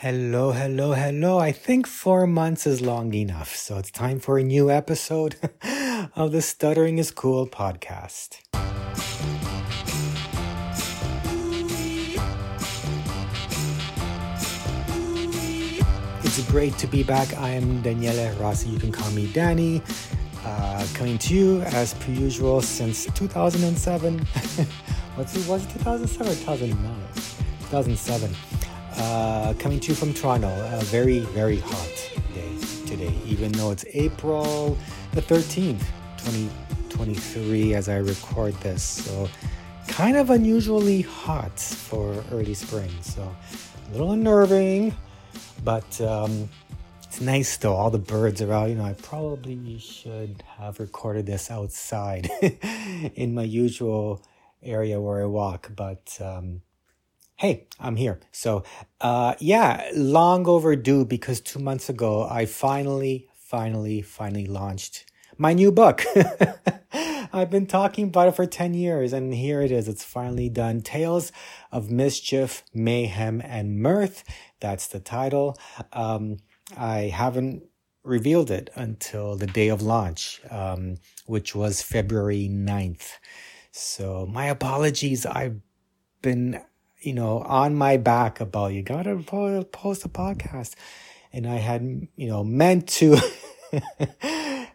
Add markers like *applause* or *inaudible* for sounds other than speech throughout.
Hello, hello, hello. I think four months is long enough. So it's time for a new episode *laughs* of the Stuttering is Cool podcast. It's great to be back. I am Daniele Rossi. You can call me Danny. Uh, coming to you as per usual since 2007. *laughs* What's it? Was it 2007 or 2009? 2007. Uh, coming to you from Toronto. A very, very hot day today, even though it's April the 13th, 2023, as I record this. So, kind of unusually hot for early spring. So, a little unnerving, but um, it's nice though. All the birds are out. You know, I probably should have recorded this outside *laughs* in my usual area where I walk, but um, hey, I'm here. So, uh, yeah, long overdue because two months ago I finally, finally, finally launched my new book. *laughs* I've been talking about it for 10 years and here it is. It's finally done. Tales of Mischief, Mayhem, and Mirth. That's the title. Um, I haven't revealed it until the day of launch, um, which was February 9th. So my apologies. I've been you know, on my back about you gotta post a podcast. And I had, you know, meant to *laughs*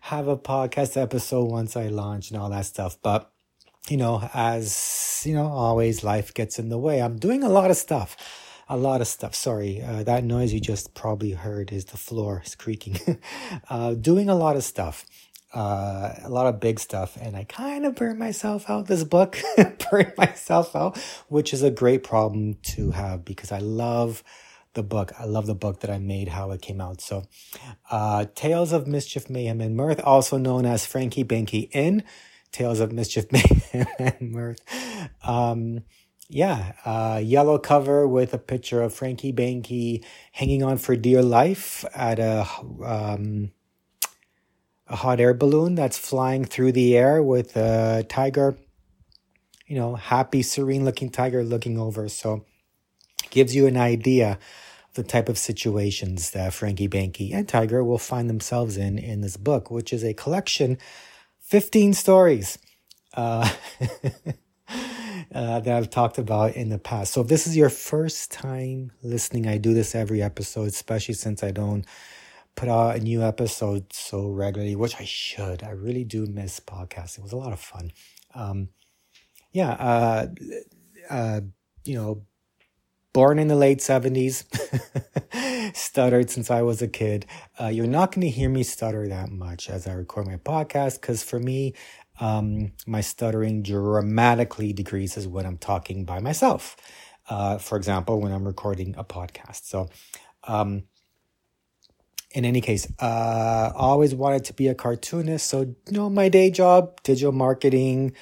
have a podcast episode once I launch and all that stuff. But, you know, as, you know, always life gets in the way. I'm doing a lot of stuff. A lot of stuff. Sorry, uh, that noise you just probably heard is the floor is creaking. *laughs* uh, doing a lot of stuff uh, a lot of big stuff, and I kind of burned myself out. This book *laughs* burned myself out, which is a great problem to have because I love the book. I love the book that I made, how it came out. So, uh, Tales of Mischief, Mayhem, and Mirth, also known as Franky Banky in Tales of Mischief, *laughs* Mayhem, and Mirth. Um, yeah, uh, yellow cover with a picture of Franky Banky hanging on for dear life at a, um, a hot air balloon that's flying through the air with a tiger, you know, happy, serene looking tiger looking over. So gives you an idea of the type of situations that Franky Banky and Tiger will find themselves in in this book, which is a collection, 15 stories. Uh, *laughs* uh, that I've talked about in the past. So if this is your first time listening, I do this every episode, especially since I don't put out a new episode so regularly, which I should. I really do miss podcasting. It was a lot of fun. Um, yeah, uh, uh, you know, born in the late 70s, *laughs* stuttered since I was a kid. Uh, you're not going to hear me stutter that much as I record my podcast because for me, um, my stuttering dramatically decreases when I'm talking by myself. Uh, for example, when I'm recording a podcast. So, um, in any case, uh, always wanted to be a cartoonist. So, you know, my day job, digital marketing,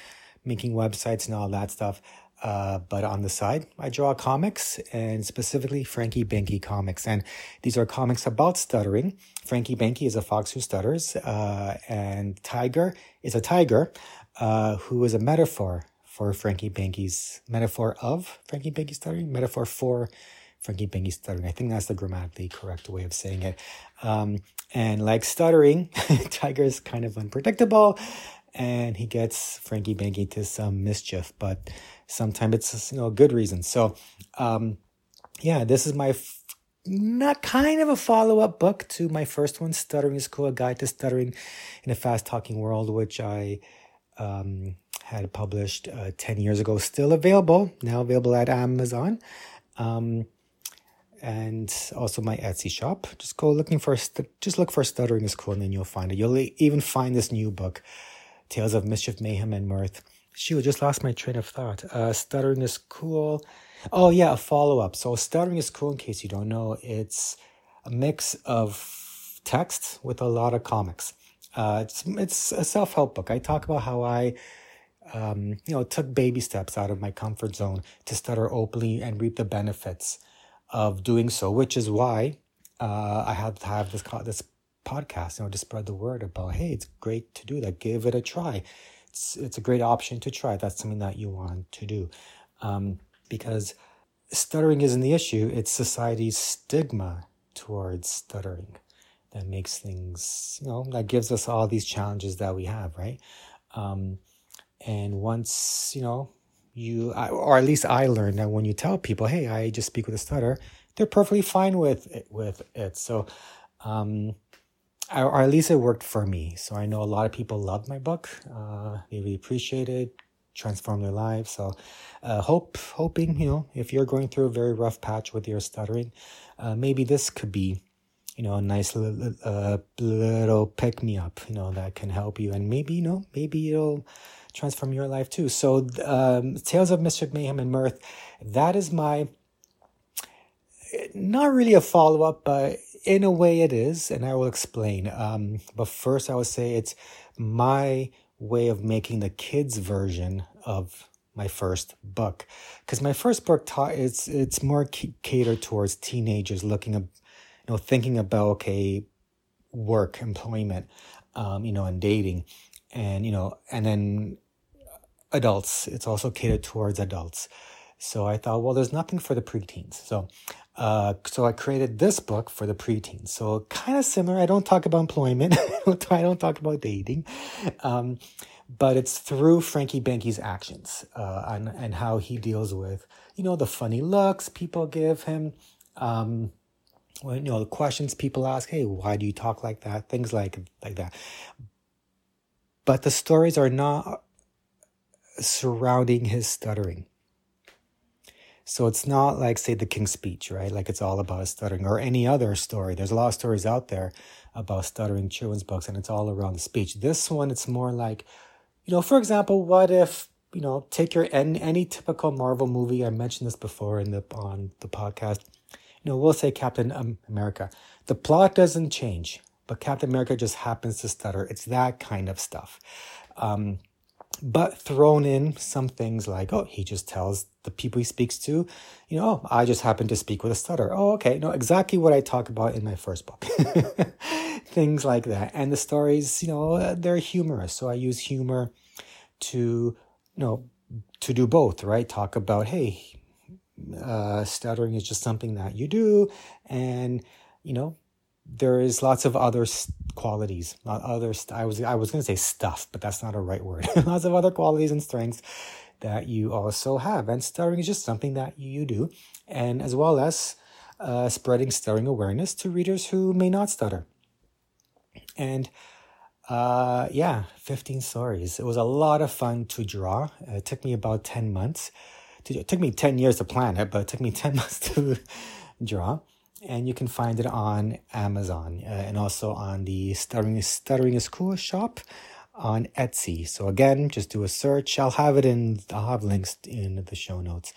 making websites and all that stuff. Uh, but on the side, I draw comics and specifically Franky Banky comics. And these are comics about stuttering. Franky Banky is a fox who stutters, uh, and Tiger is a tiger, uh, who is a metaphor for Franky Banky's metaphor of Franky Banky stuttering, metaphor for Franky Banky stuttering. I think that's the grammatically correct way of saying it. Um, and like stuttering, *laughs* Tiger's kind of unpredictable and he gets Franky Banky to some mischief, but sometimes it's you know good reason. So, um, yeah, this is my f- not kind of a follow up book to my first one, Stuttering is Cool, a guide to stuttering in a fast talking world, which I um, had published uh, 10 years ago, still available, now available at Amazon. Um, and also my Etsy shop. Just go looking for just look for Stuttering is Cool, and then you'll find it. You'll even find this new book, Tales of Mischief, Mayhem, and Mirth. Shoot, just lost my train of thought. Uh, Stuttering is Cool. Oh yeah, a follow up. So Stuttering is Cool. In case you don't know, it's a mix of text with a lot of comics. Uh, it's it's a self help book. I talk about how I. Um, you know, took baby steps out of my comfort zone to stutter openly and reap the benefits of doing so, which is why uh, I have to have this this podcast, you know, to spread the word about, hey, it's great to do that. Give it a try. It's it's a great option to try. That's something that you want to do, um, because stuttering isn't the issue, it's society's stigma towards stuttering that makes things, you know, that gives us all these challenges that we have, right? Um, and once, you know, you, or at least I learned that when you tell people, hey, I just speak with a stutter, they're perfectly fine with it, with it. So, um, or at least it worked for me. So I know a lot of people loved my book. Uh, they really appreciate it, transform their lives. So, uh, hope, hoping, you know, if you're going through a very rough patch with your stuttering, uh, maybe this could be, you know, a nice little, uh, little pick me up, you know, that can help you. And maybe, you know, maybe it'll transform your life too. So, um, Tales of Mischief, Mayhem, and Mirth, that is my, not really a follow up, but in a way it is, and I will explain. Um, but first, I would say it's my way of making the kids' version of my first book because my first book taught it's it's more c- catered towards teenagers looking at you know thinking about okay work employment um, you know and dating and you know and then adults it's also catered towards adults so i thought well there's nothing for the preteens so uh, so I created this book for the preteens. So kind of similar. I don't talk about employment. *laughs* I don't talk about dating. Um, but it's through Franky Banky's actions uh, and, and how he deals with, you know, the funny looks people give him. Um, well, you know, the questions people ask, hey, why do you talk like that? Things like, like that. But the stories are not surrounding his stuttering. So it's not like, say, the King's Speech, right? Like it's all about stuttering or any other story. There's a lot of stories out there about stuttering children's books and it's all around the speech. This one, it's more like, you know, for example, what if you know take your any, any typical Marvel movie? I mentioned this before in the on the podcast. You know, we'll say Captain America. The plot doesn't change, but Captain America just happens to stutter. It's that kind of stuff. Um, but thrown in some things like, oh, he just tells the people he speaks to, you know, oh, I just happen to speak with a stutter. Oh, okay. No, exactly what I talk about in my first book. *laughs* things like that. And the stories, you know, they're humorous. So I use humor to, you know, to do both, right? Talk about, hey, uh, stuttering is just something that you do. And, you know, there is lots of other qualities, not other. I was I was going to say stuff, but that's not a right word. *laughs* lots of other qualities and strengths that you also have, and stuttering is just something that you do, and as well as uh, spreading stuttering awareness to readers who may not stutter. And uh, yeah, 15 stories. It was a lot of fun to draw. It took me about 10 months. To, it took me 10 years to plan it, but it took me *laughs* 10 months to draw. And you can find it on Amazon uh, and also on the Stuttering, Stuttering is Cool shop on Etsy. So again, just do a search. I'll have it in, I'll have links in the show notes.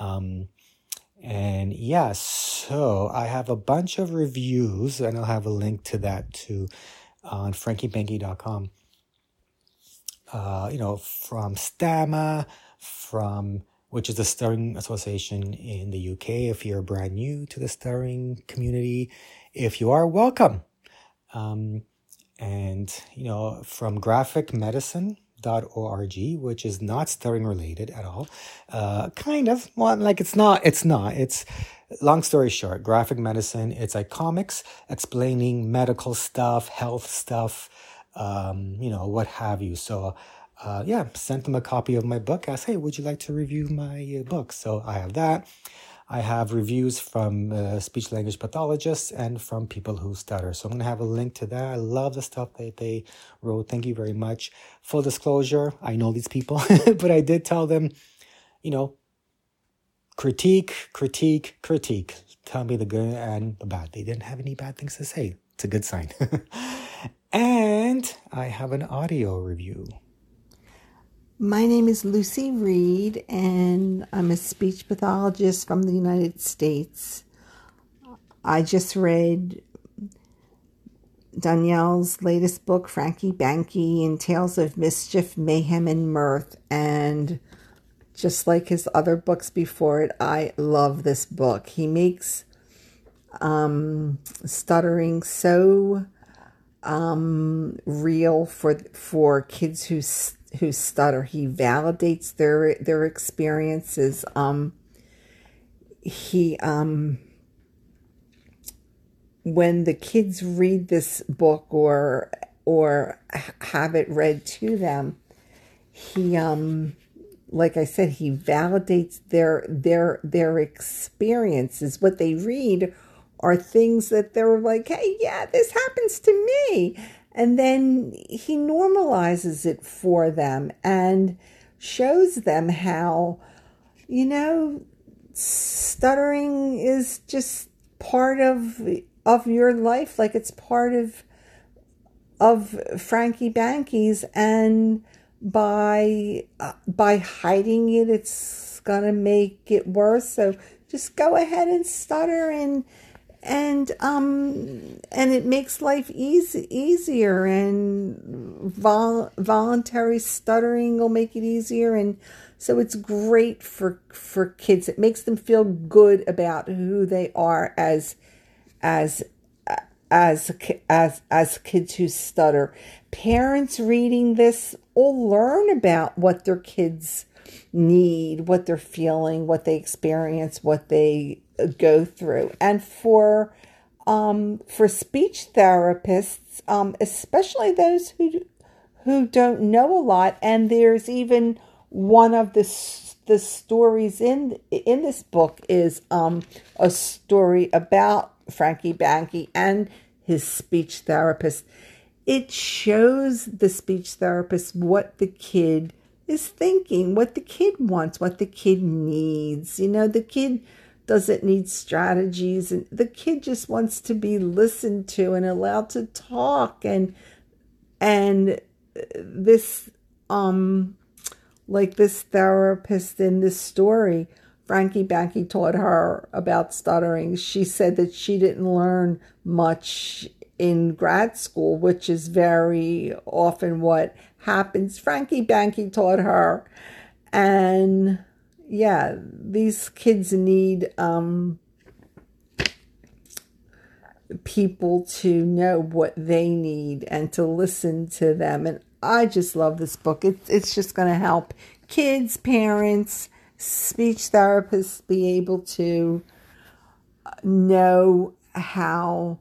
Um, and yeah, so I have a bunch of reviews and I'll have a link to that too on frankybanky.com. Uh, you know, from STAMMA, from which is the Stuttering Association in the UK. If you're brand new to the stuttering community, if you are, welcome. Um, and you know, from Graphic Medicine org, which is not stuttering related at all. Uh, kind of. Well, like it's not. It's not. It's long story short. Graphic medicine. It's like comics explaining medical stuff, health stuff, um, you know, what have you. So. Uh, yeah, sent them a copy of my book. Asked, hey, would you like to review my uh, book? So I have that. I have reviews from uh, speech language pathologists and from people who stutter. So I'm going to have a link to that. I love the stuff that they wrote. Thank you very much. Full disclosure, I know these people, *laughs* but I did tell them, you know, critique, critique, critique. Tell me the good and the bad. They didn't have any bad things to say. It's a good sign. *laughs* and I have an audio review. My name is Lucy Reed, and I'm a speech pathologist from the United States. I just read Daniele's latest book, Franky Banky, and Tales of Mischief, Mayhem, and Mirth. And just like his other books before it, I love this book. He makes um, stuttering so um, real for for kids who who stutter. He validates their their experiences. Um, he um when the kids read this book or or have it read to them he um like i said he validates their their their experiences what they read are things that they're like hey yeah this happens to me. And then he normalizes it for them and shows them how you know stuttering is just part of of your life like it's part of of Franky Banky's and by uh, by hiding it it's going to make it worse. So just go ahead and stutter and and um and it makes life easy easier and vol- voluntary stuttering will make it easier. And so it's great for for kids. It makes them feel good about who they are as as as as as kids who stutter. Parents reading this will learn about what their kids need what they're feeling what they experience what they go through and for um, for speech therapists um, especially those who who don't know a lot and there's even one of the the stories in in this book is um, a story about Franky Banky and his speech therapist. It shows the speech therapist what the kid is thinking, what the kid wants, what the kid needs. You know, the kid doesn't need strategies and the kid just wants to be listened to and allowed to talk and and this um like this therapist in this story Franky Banky taught her about stuttering. She said that she didn't learn much in grad school, which is very often what happens. Franky Banky taught her. And yeah, these kids need um, people to know what they need and to listen to them. And I just love this book. It's, it's just going to help kids, parents, speech therapists be able to know how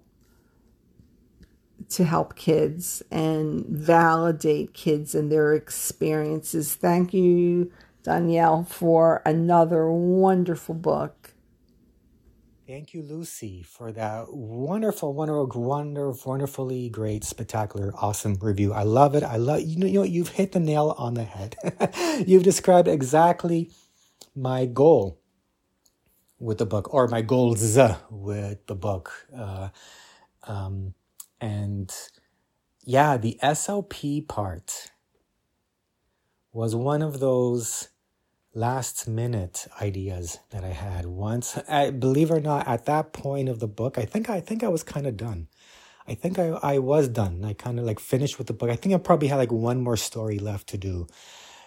to help kids and validate kids and their experiences. Thank you, Daniele, for another wonderful book. Thank you, Lucy, for that wonderful, wonderful, wonderful, wonderfully great, spectacular, awesome review. I love it. I love you know, you know you've hit the nail on the head. *laughs* you've described exactly my goal with the book, or my goals with the book. Uh, um, and yeah, the SLP part was one of those last minute ideas that I had once. I, believe it or not, at that point of the book, I think I think I was kind of done. I think I, I was done. I kind of like finished with the book. I think I probably had like one more story left to do.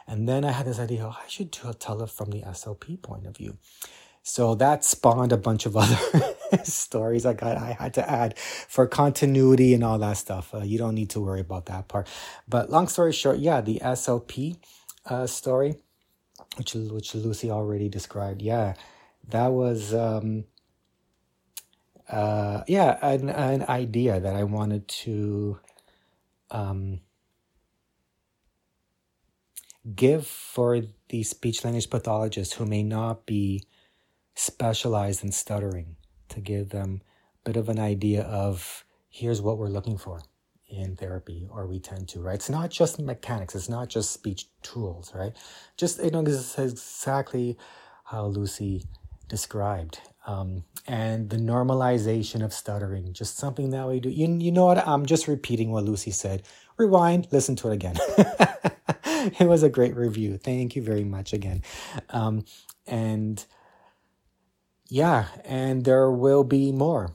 And then I had this idea, oh, I should tell it from the SLP point of view. So that spawned a bunch of *laughs* other stories I got I had to add for continuity and all that stuff. Uh, you don't need to worry about that part. But long story short, yeah, the SLP uh, story, which which Lucy already described, yeah, that was um, uh, yeah an an idea that I wanted to um, give for the speech language pathologists who may not be specialized in stuttering to give them a bit of an idea of here's what we're looking for in therapy or we tend to right? It's not just mechanics it's not just speech tools right? Just you know this is exactly how lucy described um, and the normalization of stuttering just something that we do. You, you know what? I'm just repeating what lucy said. Rewind listen to it again. *laughs* It was a great review. Thank you very much again. Um, and yeah, and there will be more,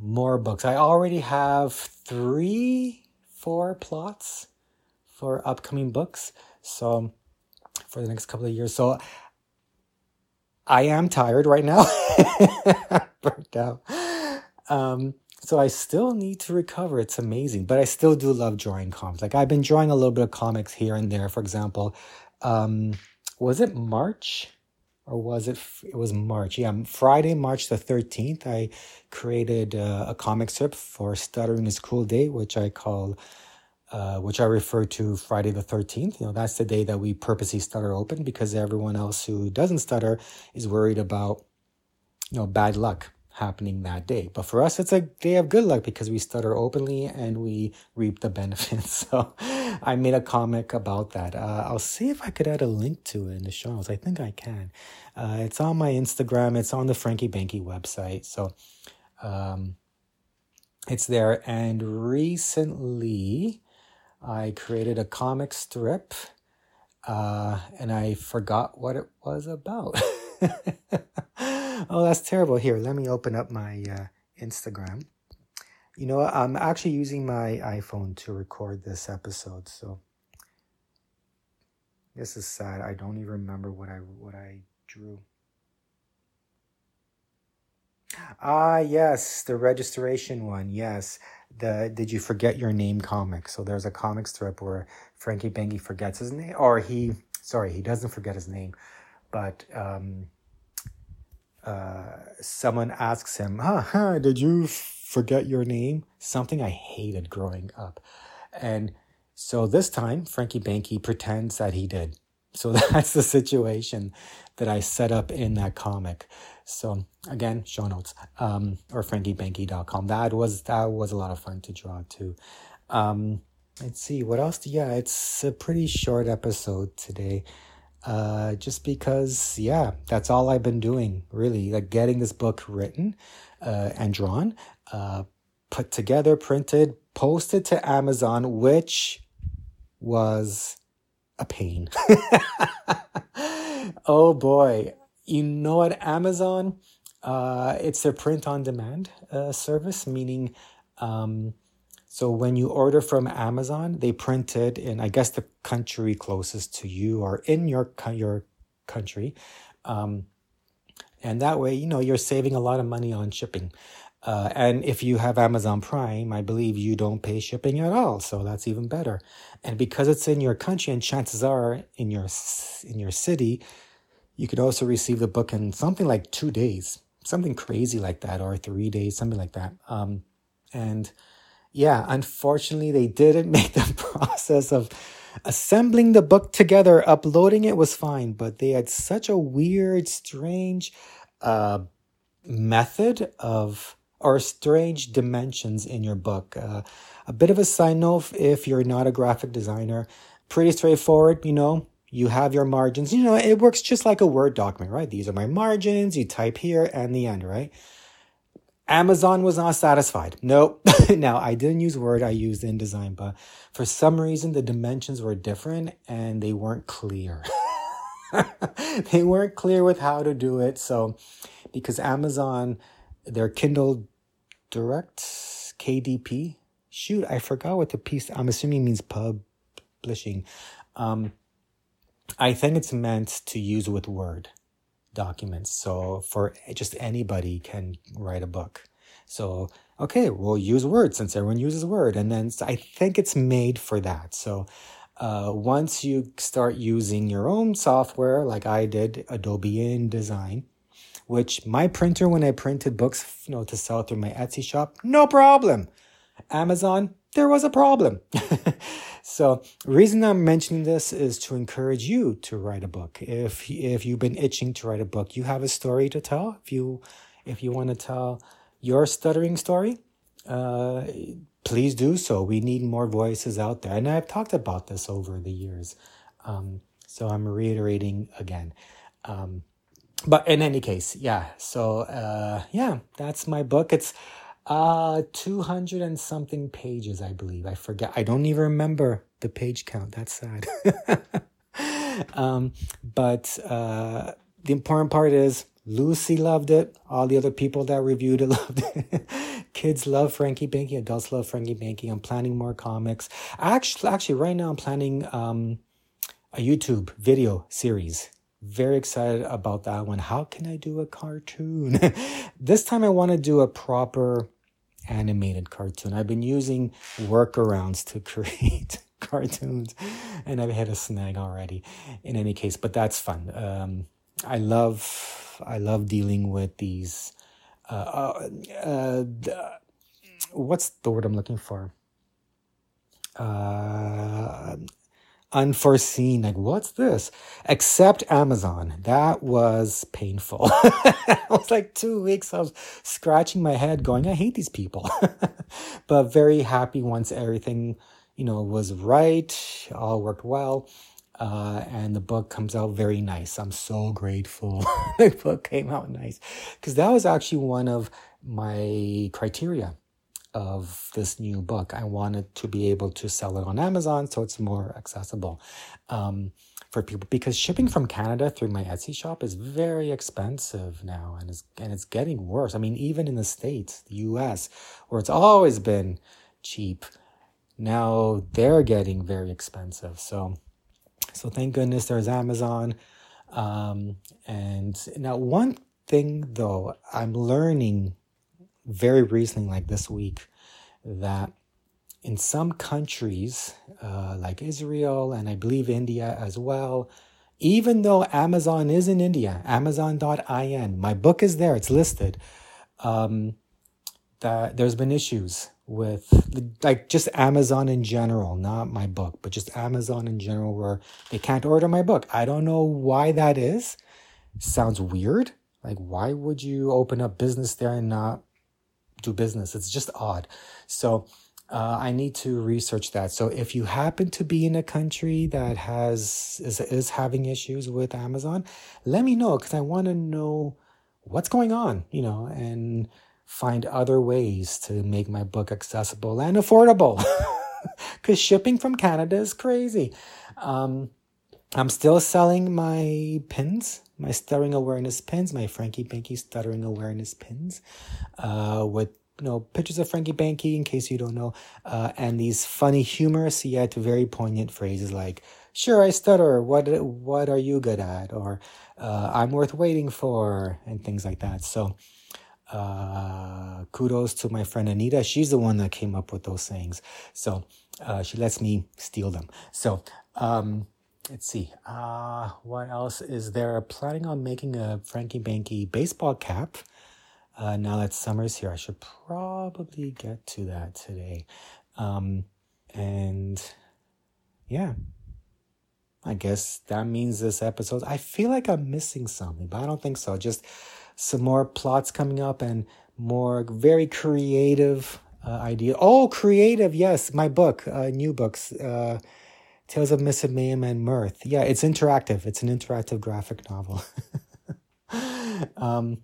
more books. I already have three, four plots for upcoming books. So for the next couple of years. So I am tired right now, *laughs* burnt out. Um, so I still need to recover. It's amazing, but I still do love drawing comics. Like I've been drawing a little bit of comics here and there. For example, um, was it March or was it? It was March. Yeah, Friday, March the thirteenth. I created uh, a comic strip for Stuttering is Cool Day, which I call, uh, which I refer to Friday the thirteenth. You know, that's the day that we purposely stutter open because everyone else who doesn't stutter is worried about, you know, bad luck happening that day. But for us, it's a day of good luck because we stutter openly and we reap the benefits. *laughs* So I made a comic about that. Uh, I'll see if I could add a link to it in the show notes. I think I can. Uh, it's on my Instagram. It's on the Franky Banky website. So um, it's there. And recently, I created a comic strip, uh, and I forgot what it was about. *laughs* oh, that's terrible. Here, let me open up my uh, Instagram. You know, I'm actually using my iPhone to record this episode, so this is sad. I don't even remember what I what I drew. Ah, yes, the registration one. Yes, the did you forget your name comic? So there's a comic strip where Franky Banky forgets his name, or he sorry, he doesn't forget his name, but um, uh, someone asks him, huh, huh, did you forget your name? Something I hated growing up. And so this time, Franky Banky pretends that he did. So *laughs* that's the situation that I set up in that comic. So again, show notes um, or frankybanky.com. That was that was a lot of fun to draw too. Um, let's see what else. Do, Yeah, it's a pretty short episode today uh, just because, yeah, that's all I've been doing, really, like getting this book written uh, and drawn, uh, put together, printed, posted to Amazon, which was a pain. *laughs* oh boy. You know what? Amazon, uh, it's a print on demand uh, service, meaning um, so when you order from Amazon, they print it in, I guess, the country closest to you or in your your country, um, and that way, you know, you're saving a lot of money on shipping. Uh, and if you have Amazon Prime, I believe you don't pay shipping at all, so that's even better. And because it's in your country, and chances are in your in your city, you could also receive the book in something like two days, something crazy like that, or three days, something like that. Um, and yeah, unfortunately, they didn't *laughs* make the process of assembling the book together, uploading it was fine, but they had such a weird, strange uh, method of or strange dimensions in your book. Uh, a bit of a side note if you're not a graphic designer, pretty straightforward, you know. You have your margins, you know, it works just like a Word document, right? These are my margins, you type here and the end, right? Amazon was not satisfied. Nope. *laughs* now, I didn't use Word, I used InDesign, but for some reason the dimensions were different and they weren't clear. *laughs* they weren't clear with how to do it. So, because Amazon, their Kindle Direct, KDP, shoot, I forgot what the piece, I'm assuming means publishing. Um, I think it's meant to use with Word documents. So for just anybody can write a book. So, okay, we'll use Word since everyone uses Word. And then I think it's made for that. So uh, once you start using your own software, like I did, Adobe InDesign, which my printer, when I printed books, you know, to sell through my Etsy shop, no problem. Amazon, there was a problem. *laughs* so, reason I'm mentioning this is to encourage you to write a book. If if you've been itching to write a book, you have a story to tell. If you if you want to tell your stuttering story, uh, please do so. We need more voices out there, and I've talked about this over the years. Um, so I'm reiterating again. Um, but in any case, yeah. So uh, yeah, that's my book. It's uh, 200 and something pages, I believe. I forget. I don't even remember the page count. That's sad. *laughs* um, but uh, the important part is Lucy loved it. All the other people that reviewed it *laughs* loved it. Kids love Franky Banky. Adults love Franky Banky. I'm planning more comics. Actually, actually, right now I'm planning um, a YouTube video series very excited about that one. How can I do a cartoon? *laughs* this time I want to do a proper animated cartoon. I've been using workarounds to *laughs* create cartoons and I've hit a snag already in any case, but that's fun. Um, I love I love dealing with these. Uh, uh, uh, what's the word I'm looking for? Unforeseen. Like, what's this? Except Amazon. That was painful. *laughs* it was like two weeks. I was scratching my head, going, I hate these people. *laughs* but very happy once everything, you know, was right, all worked well. Uh, and the book comes out very nice. I'm so grateful *laughs* the book came out nice because that was actually one of my criteria of this new book. I wanted to be able to sell it on Amazon so it's more accessible um, for people because shipping from Canada through my Etsy shop is very expensive now and it's, and it's getting worse. I mean, even in the States, the US, where it's always been cheap, now they're getting very expensive. So, so thank goodness there's Amazon. Um, and now, one thing though, I'm learning very recently, like this week, that in some countries, uh, like Israel and I believe India as well, even though Amazon is in India, Amazon.in, my book is there, it's listed. Um, that there's been issues with like just Amazon in general, not my book, but just Amazon in general, where they can't order my book. I don't know why that is. Sounds weird. Like, why would you open up business there and not do business. It's just odd. So uh, I need to research that. So if you happen to be in a country that has is, is having issues with Amazon, let me know because I want to know what's going on, you know, and find other ways to make my book accessible and affordable. *laughs* Because shipping from Canada is crazy. Um, I'm still selling my pins, my stuttering awareness pins, my Franky Banky stuttering awareness pins, uh, with you know pictures of Franky Banky in case you don't know, uh, and these funny, humorous yet very poignant phrases like "Sure, I stutter. What what are you good at?" or uh, "I'm worth waiting for," and things like that. So. Uh, kudos to my friend Anita. She's the one that came up with those sayings. So uh, she lets me steal them. So um, let's see. Uh, what else is there? Planning on making a Franky Banky baseball cap. Uh, now that summer's here, I should probably get to that today. Um, and yeah, I guess that means this episode. I feel like I'm missing something, but I don't think so. Just some more plots coming up and more very creative uh, idea. Oh, creative! Yes, my book, uh, new books. Uh, Tales of Mischief Mayhem and Mirth. Yeah, it's interactive. It's an interactive graphic novel. *laughs* um,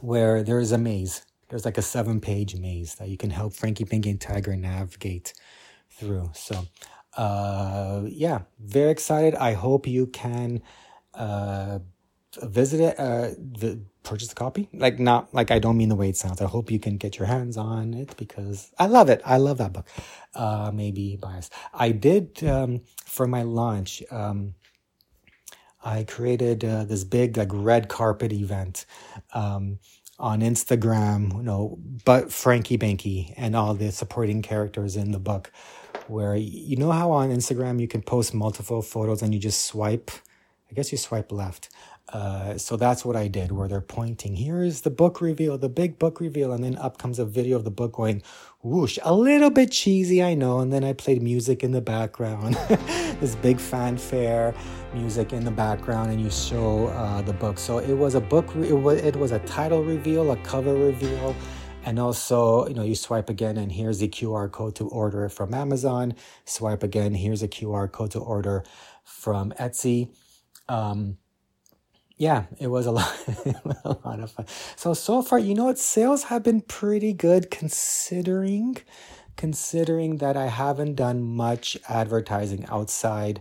where there is a maze. There's like a seven page maze that you can help Franky Banky and Tiger navigate through. So, uh, yeah, very excited. I hope you can uh, visit it, uh, the, purchase a copy. Like not like I don't mean the way it sounds. I hope you can get your hands on it because I love it. I love that book. Uh, maybe biased. I did um, for my launch. Um, I created uh, this big like red carpet event um, on Instagram. You know, but Franky Banky and all the supporting characters in the book. Where you know how on Instagram you can post multiple photos and you just swipe. I guess you swipe left. Uh, so that's what I did, where they're pointing. Here is the book reveal, the big book reveal, and then up comes a video of the book going whoosh. A little bit cheesy, I know. And then I played music in the background, *laughs* this big fanfare music in the background, and you show uh, the book. So it was a book. It was it was a title reveal, a cover reveal. And also, you know, you swipe again, and here's the QR code to order it from Amazon. Swipe again, here's a QR code to order from Etsy. Um, yeah, it was a lot, *laughs* a lot of fun. So so far, you know what, sales have been pretty good considering, considering that I haven't done much advertising outside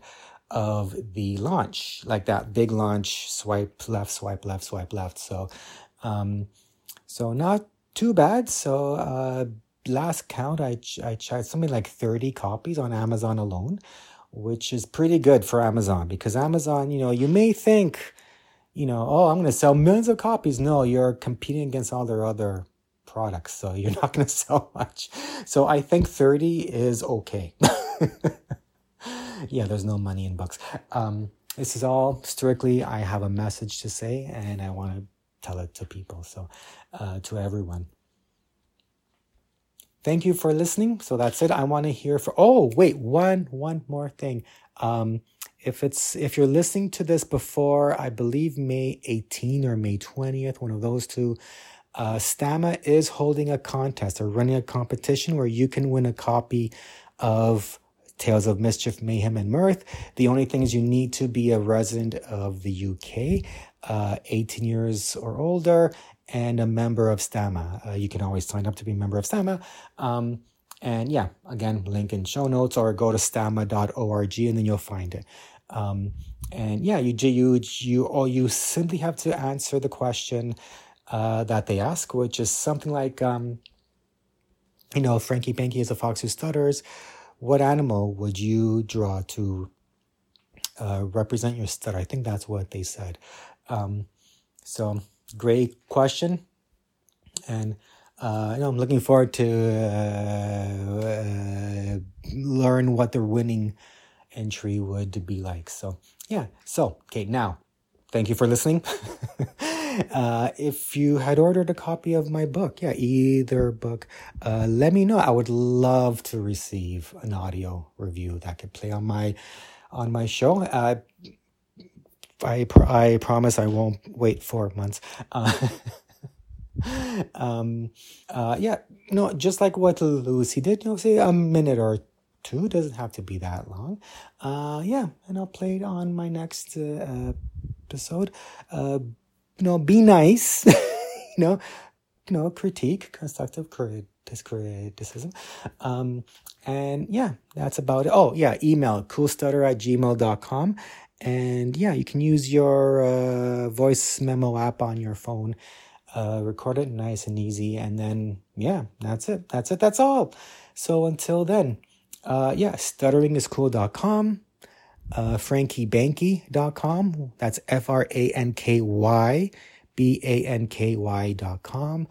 of the launch, like that big launch, swipe left, swipe left, swipe left. So, um, so not too bad. So, uh, last count, I I tried something like thirty copies on Amazon alone, which is pretty good for Amazon because Amazon, you know, you may think you know, oh, I'm going to sell millions of copies. No, you're competing against all their other products, so you're not going *laughs* to sell much. So I think 30 is okay. *laughs* yeah, there's no money in books. Um, this is all strictly I have a message to say and I want to tell it to people. So, uh, to everyone. Thank you for listening. So that's it. I want to hear for. Oh, wait, one one more thing. Um, if it's if you're listening to this before, I believe May 18 or May 20th, one of those two. Uh, Stamma is holding a contest or running a competition where you can win a copy of Tales of Mischief, Mayhem, and Mirth. The only thing is you need to be a resident of the UK, uh, 18 years or older, and a member of Stamma. Uh, you can always sign up to be a member of Stamma. Um, and yeah, again, link in show notes or go to stamma.org and then you'll find it. Um, and yeah, you you you or you simply have to answer the question uh, that they ask, which is something like, um, you know, Franky Banky is a fox who stutters. What animal would you draw to uh, represent your stutter? I think that's what they said. Um, so great question, and uh, you know, I'm looking forward to uh, uh, learn what they're winning entry would be like. So yeah. So okay, now thank you for listening. *laughs* uh, if you had ordered a copy of my book, yeah, either book, uh, let me know. I would love to receive an audio review that could play on my on my show. Uh, I pr- I promise I won't wait four months. Uh, *laughs* um, uh, yeah, no, just like what Lucy did, you know, say a minute or two doesn't have to be that long. Uh, yeah, and I'll play it on my next uh, episode. Uh, you know, be nice. *laughs* you know, you know, critique, constructive criticism. Um, and yeah, that's about it. Oh, yeah, email coolstutter at gmail.com. And yeah, you can use your uh, voice memo app on your phone uh, record it nice and easy. And then, yeah, that's it. That's it. That's all. So until then, uh, yeah, stutteringiscool.com, uh, frankybanky.com. That's F R A N K Y B A N K Y.com.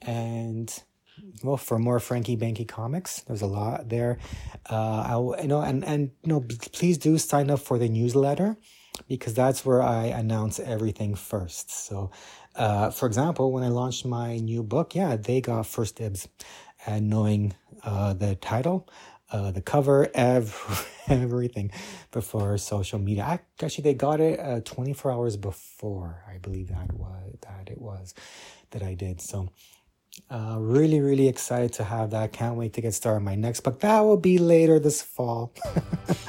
And, well, for more Franky Banky comics, there's a lot there. Uh, I, you know, and, and, you know, please do sign up for the newsletter because that's where I announce everything first. So, uh, for example, when I launched my new book, yeah, they got first dibs and knowing uh, the title, uh, the cover, ev- *laughs* everything before social media. Actually, they got it uh, 24 hours before. I believe that was that it was that I did. So, uh, really, really excited to have that. Can't wait to get started on my next book. That will be later this fall. *laughs*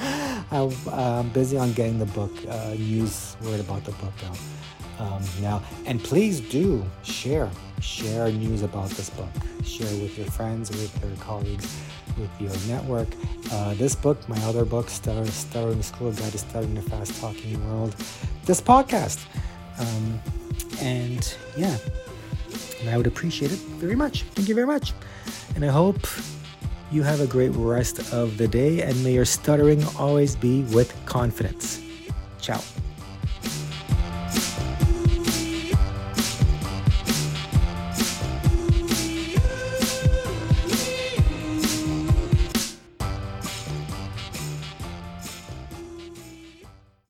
I'm uh, busy on getting the book uh, news word about the book out um, now. And please do share, share news about this book. Share with your friends, with your colleagues, with your network. Uh, this book, my other book, Stutter, School Guide to Stuttering the Fast Talking World. This podcast. Um, and yeah, and I would appreciate it very much. Thank you very much. And I hope you have a great rest of the day and may your stuttering always be with confidence. Ciao.